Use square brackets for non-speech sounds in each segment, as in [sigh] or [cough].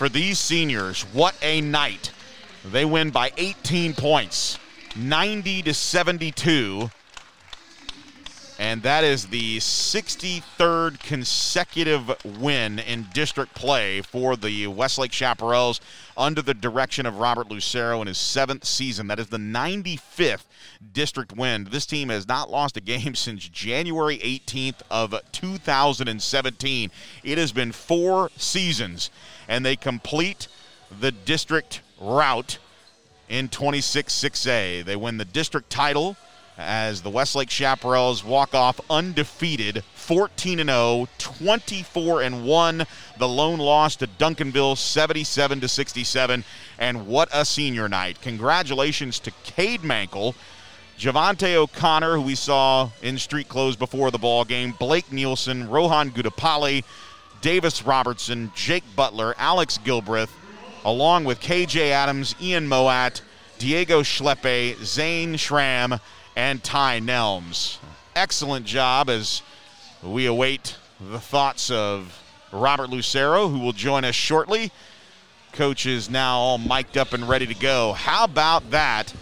for these seniors. What a night. They win by 18 points, 90 to 72. And that is the 63rd consecutive win in district play for the Westlake Chaparrals under the direction of Robert Lucero in his seventh season. That is the 95th district win. This team has not lost a game [laughs] since January 18th of 2017. It has been four seasons, and they complete the district route in 26 6A. They win the district title as the Westlake Chaparrals walk off undefeated 14 0 24 1 the lone loss to Duncanville 77 67 and what a senior night. Congratulations to Cade Mankel Javante O'Connor who we saw in street clothes before the ball game Blake Nielsen Rohan Gudapali Davis Robertson Jake Butler Alex Gilbreth along with KJ Adams Ian Moat Diego Schleppe Zane Schramm and Ty Nelms. Excellent job as we await the thoughts of Robert Lucero, who will join us shortly. Coach is now all mic'd up and ready to go. How about that?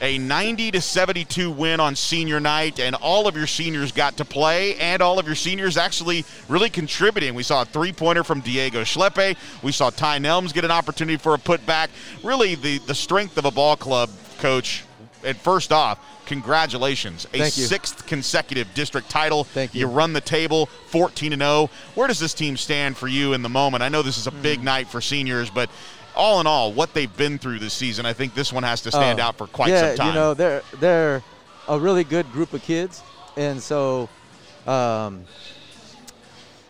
A 90 to 72 win on senior night, and all of your seniors got to play, and all of your seniors actually really contributing. We saw a three pointer from Diego Schleppe. We saw Ty Nelms get an opportunity for a putback. Really, the, the strength of a ball club, coach. And first off, congratulations. A sixth consecutive district title. Thank you. You run the table 14 and 0. Where does this team stand for you in the moment? I know this is a Mm. big night for seniors, but all in all, what they've been through this season, I think this one has to stand Oh, out for quite yeah, some time. you know, they're they're a really good group of kids, and so, um,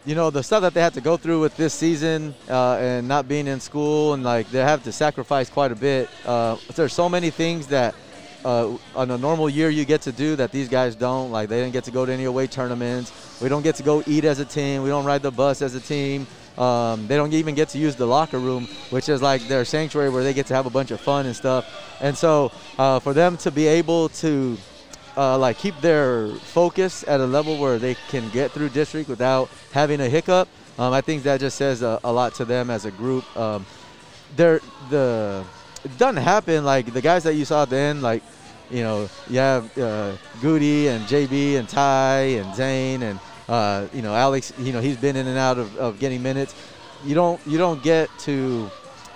you know, the stuff that they had to go through with this season uh, and not being in school, and like they have to sacrifice quite a bit. Uh, there's so many things that. Uh, on a normal year, you get to do that these guys don't. Like they didn't get to go to any away tournaments. We don't get to go eat as a team. We don't ride the bus as a team. Um, they don't even get to use the locker room, which is like their sanctuary where they get to have a bunch of fun and stuff. And so uh, for them to be able to uh, like keep their focus at a level where they can get through district without having a hiccup, um, I think that just says a, a lot to them as a group. Um, they're the it doesn't happen like the guys that you saw then like you know you have uh, Goody and JB and Ty and Zane and uh, you know Alex you know he's been in and out of, of getting minutes. You don't you don't get to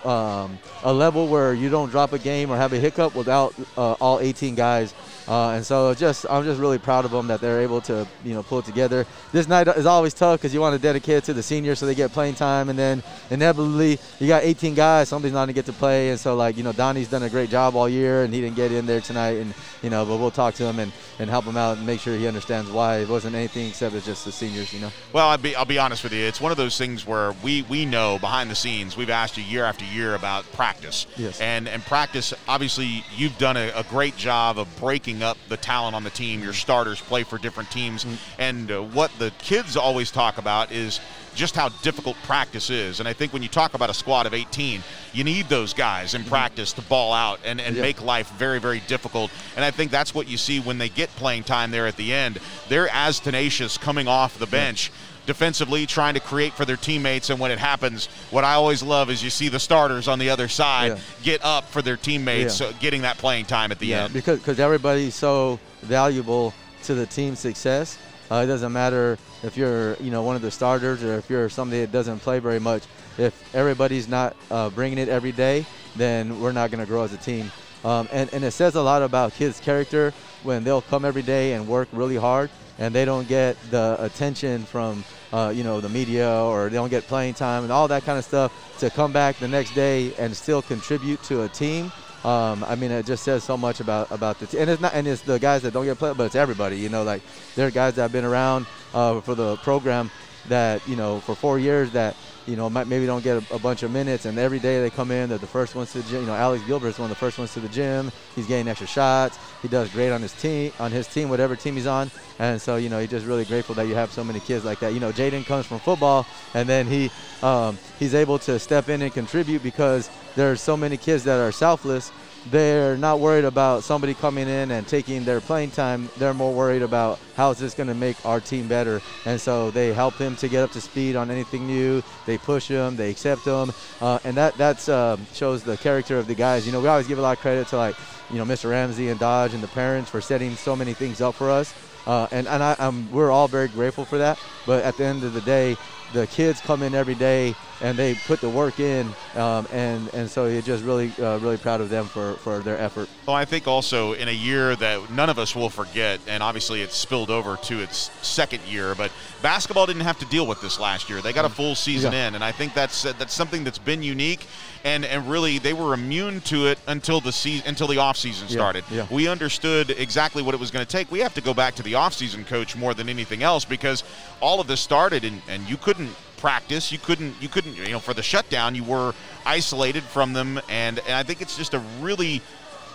um, a level where you don't drop a game or have a hiccup without uh, all 18 guys uh, and so just I'm just really proud of them that they're able to you know pull it together. This night is always tough because you want to dedicate it to the seniors so they get playing time, and then inevitably you got 18 guys, somebody's not going to get to play, and so like you know Donnie's done a great job all year, and he didn't get in there tonight, and you know but we'll talk to him and, and help him out and make sure he understands why it wasn't anything except it's just the seniors, you know. Well, I'll be, I'll be honest with you. It's one of those things where we, we know behind the scenes, we've asked you year after year about practice. Yes. And, and practice, obviously, you've done a, a great job of breaking up the talent on the team. Your mm-hmm. starters play for different teams. Mm-hmm. And uh, what the kids always talk about is just how difficult practice is. And I think when you talk about a squad of 18, you need those guys in mm-hmm. practice to ball out and, and make life very, very difficult. And I think that's what you see when they get playing time there at the end. They're as tenacious coming off the bench. Defensively, trying to create for their teammates, and when it happens, what I always love is you see the starters on the other side Yeah. get up for their teammates, Yeah. so getting that playing time at the end. because because everybody's so valuable to the team's success. Uh, it doesn't matter if you're you know one of the starters or if you're somebody that doesn't play very much. If everybody's not uh, bringing it every day, then we're not going to grow as a team. Um, and, and it says a lot about kids' character when they'll come every day and work really hard and they don't get the attention from uh, you know the media or they don't get playing time and all that kind of stuff to come back the next day and still contribute to a team. Um, I mean, it just says so much about about the team, and it's not, and it's the guys that don't get played, but it's everybody. You know, like there are guys that have been around uh, for the program that you know for four years that you know maybe don't get a, a bunch of minutes, and every day they come in, they're the first ones to the gym. You know, Alex Gilbreth's one of the first ones to the gym. He's getting extra shots. He does great on his team, on his team, whatever team he's on, and so you know he's just really grateful that you have so many kids like that. You know, Jaden comes from football, and then he um, he's able to step in and contribute because there's so many kids that are selfless they're not worried about somebody coming in and taking their playing time. They're more worried about how is this going to make our team better. And so they help him to get up to speed on anything new. They push him, they accept him, uh, and that that's uh, shows the character of the guys. You know, we always give a lot of credit to like you know Mr. Ramsey and Dodge and the parents for setting so many things up for us. Uh, and and I, I'm, we're all very grateful for that. But at the end of the day, the kids come in every day and they put the work in, um, and and so you're just really uh, really proud of them for, for their effort. Well, I think also in a year that none of us will forget, and obviously it's spilled over to its second year, but basketball didn't have to deal with this last year. They got a mm. full season yeah. in, and I think that's uh, that's something that's been unique, and and really they were immune to it until the season until the off season started. Yeah. Yeah. We understood exactly what it was going to take. We have to go back to the off season coach more than anything else because all of this started, and, and you couldn't practice. You couldn't you couldn't you know for the shutdown you were isolated from them and, and I think it's just a really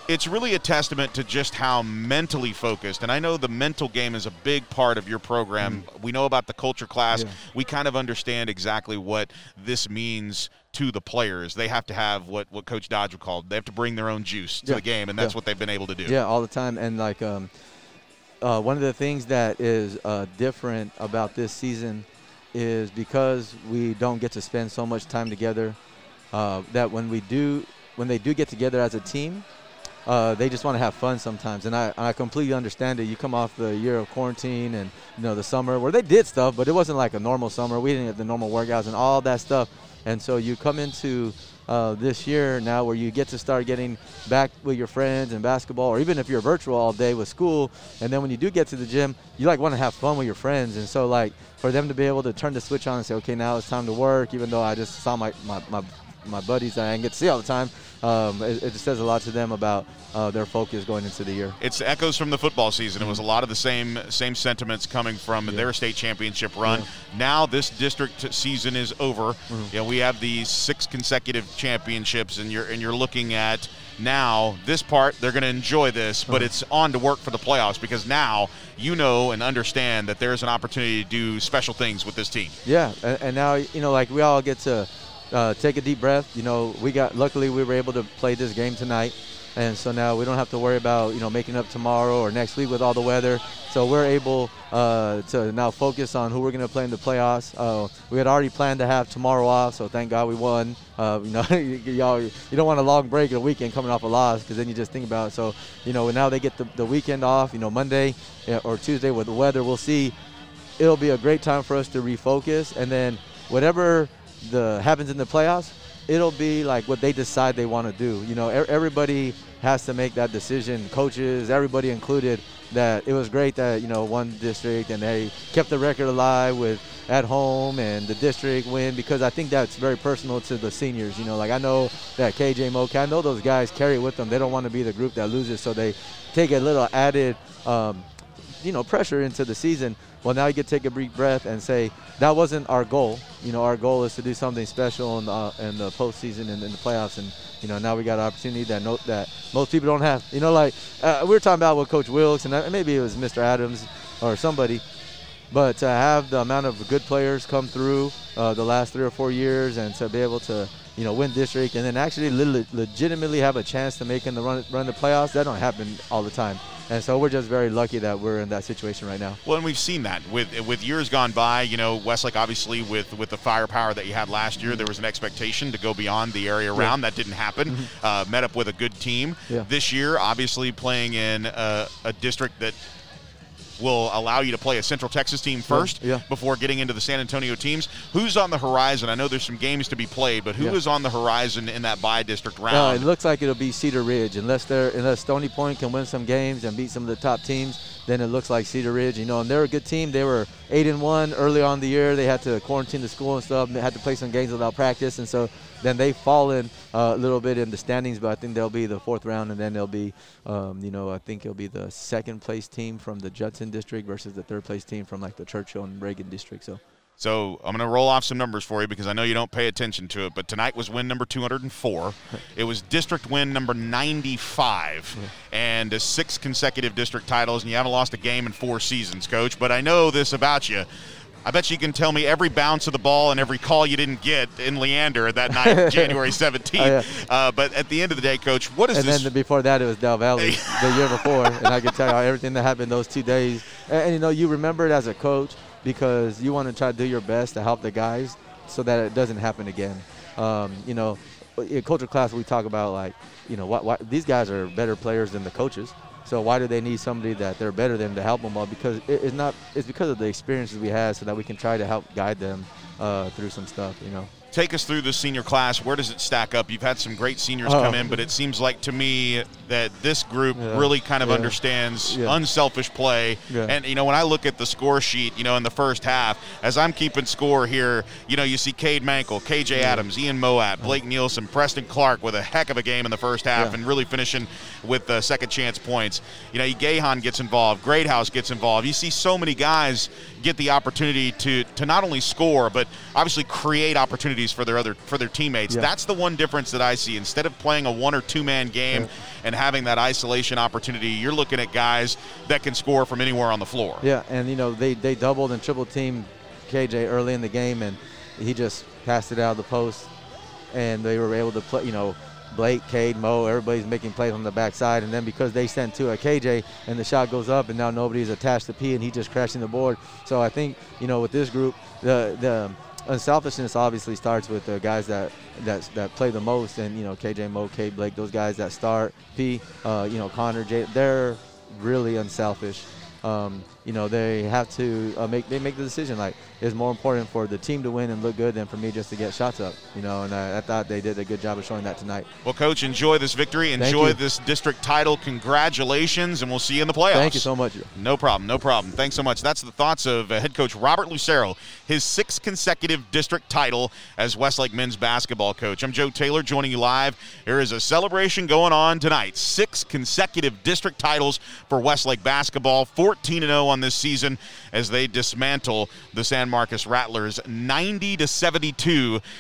it's really a testament to just how mentally focused and I know the mental game is a big part of your program. Mm. We know about the culture class. Yeah. We kind of understand exactly what this means to the players. They have to have what, what Coach Dodge would call they have to bring their own juice to yeah. the game, and that's yeah. what they've been able to do. Yeah, all the time. And like um, uh, one of the things that is uh, different about this season is because we don't get to spend so much time together. Uh, that when we do, when they do get together as a team, uh, they just want to have fun sometimes, and I, I completely understand it. You come off the year of quarantine and you know the summer where they did stuff, but it wasn't like a normal summer. We didn't have the normal workouts and all that stuff, and so you come into uh, this year now where you get to start getting back with your friends and basketball, or even if you're virtual all day with school, and then when you do get to the gym, you like want to have fun with your friends, and so like for them to be able to turn the switch on and say, okay, now it's time to work, even though I just saw my my, my, my buddies that I get to see all the time, um, it, it, just says a lot to them about uh, their focus going into the year. It's echoes from the football season. Mm-hmm. It was a lot of the same same sentiments coming from yeah. their state championship run. Yeah. Now this district season is over. Mm-hmm. Yeah, we have these six consecutive championships, and you're and you're looking at now this part they're going to enjoy this but uh-huh. it's on to work for the playoffs because now you know and understand that there's an opportunity to do special things with this team yeah and, and now you know like we all get to uh, take a deep breath. You know, we got luckily we were able to play this game tonight, and so now we don't have to worry about you know making up tomorrow or next week with all the weather. So we're able uh, to now focus on who we're going to play in the playoffs. Uh, we had already planned to have tomorrow off, so thank God we won. Uh, [laughs] you know, y'all, you don't want a long break a weekend coming off a loss because then you just think about it. So you know, now they get the, the weekend off. You know, Monday or Tuesday with the weather, we'll see. It'll be a great time for us to refocus, and then whatever the happens in the playoffs, it'll be like what they decide they want to do. You know, everybody has to make that decision. Coaches, everybody included. That it was great that you know won district and they kept the record alive with at home and the district win because I think that's very personal to the seniors. You know, like I know that KJ Moke, I know those guys carry it with them. They don't want to be the group that loses, so they take a little added. Um, you know pressure into the season. Well, now you can take a brief breath and say that wasn't our goal. You know, our goal is to do something special in the, uh, in the postseason and in the playoffs. And you know, now we got an opportunity that that most people don't have. You know, like uh, we were talking about with Coach Wilkes, and uh, maybe it was Mr. Adams or somebody. But to have the amount of good players come through uh, the last three or four years, and to be able to you know, win district and then actually le- legitimately have a chance to make in the run, run the playoffs, that don't happen all the time. And so we're just very lucky that we're in that situation right now. Well, and we've seen that with with years gone by. You know, Westlake obviously with with the firepower that you had last year, there was an expectation to go beyond the area around. Yeah. That didn't happen. Mm-hmm. Uh, met up with a good team. Yeah. This year, obviously playing in a, a district that will allow you to play a Central Texas team first yeah. before getting into the San Antonio teams. Who's on the horizon? I know there's some games to be played, but who yeah. is on the horizon in that bi-district round? Uh, it looks like it'll be Cedar Ridge, unless they're unless Stony Point can win some games and beat some of the top teams. Then it looks like Cedar Ridge, you know, and they're a good team. They were eight and one early on the year. They had to quarantine the school and stuff. They had to play some games without practice, and so then they've fallen uh, a little bit in the standings, but I think they'll be the fourth round, and then they'll be, um, you know, I think it'll be the second place team from the Judson district versus the third place team from like the Churchill and Reagan district. So. So I'm going to roll off some numbers for you because I know you don't pay attention to it. But tonight was win number 204. [laughs] it was district win number 95, and six consecutive district titles. And you haven't lost a game in four seasons, coach. But I know this about you. I bet you can tell me every bounce of the ball and every call you didn't get in Leander that night, [laughs] January 17th. Oh, yeah. uh, but at the end of the day, Coach, what is and this? And then before that, it was Del Valle the year before, and I can tell you everything that happened those two days. And, and, you know, you remember it as a coach because you want to try to do your best to help the guys so that it doesn't happen again. Um, you know, in culture class, we talk about like, you know, what, what these guys are better players than the coaches. So why do they need somebody that they're better than to help them? Well, because it's not. It's because of the experiences we had, so that we can try to help guide them uh, through some stuff. You know take us through the senior class. Where does it stack up? You've had some great seniors oh. come in, but it seems like to me that this group yeah. really kind of yeah. understands yeah. unselfish play. And you know, when I look at the score sheet, you know, in the first half, as I'm keeping score here, you know, you see Cade Mankel, KJ Adams, Ian Moat, Blake Nielsen, Preston Clark with a heck of a game in the first half, and really finishing with uh, second chance points. You know, Gahan gets involved, Greathouse gets involved. You see so many guys get the opportunity to to not only score but obviously create opportunities for their other for their teammates. Yeah. That's the one difference that I see. Instead of playing a one or two man game yeah. and having that isolation opportunity, you're looking at guys that can score from anywhere on the floor. Yeah, and you know they they doubled and triple teamed KJ early in the game, and he just passed it out of the post, and they were able to play. You know Blake, Cade, Mo, everybody's making plays on the backside. And then because they sent two a KJ and the shot goes up and now nobody's attached to P and he just crashing the board. So I think, you know, with this group, the, the unselfishness obviously starts with the guys that, that, that play the most. And, you know, KJ, Mo, Cade, Blake, those guys that start, P, uh, you know, Connor, Jay, they're really unselfish. Um, you know they have to uh, make they make the decision like it's more important for the team to win and look good than for me just to get shots up you know and I, I thought they did a good job of showing that tonight. Well coach enjoy this victory enjoy this district title. Congratulations and we'll see you in the playoffs. Thank you so much. No problem no problem. Thanks so much. That's the thoughts of uh, head coach robert lucero his sixth consecutive district title as westlake men's basketball coach. I'm joe taylor joining you live. There is a celebration going on tonight. Six consecutive district titles for westlake basketball 14 0 on this season as they dismantle the San Marcos Rattlers 90 to 72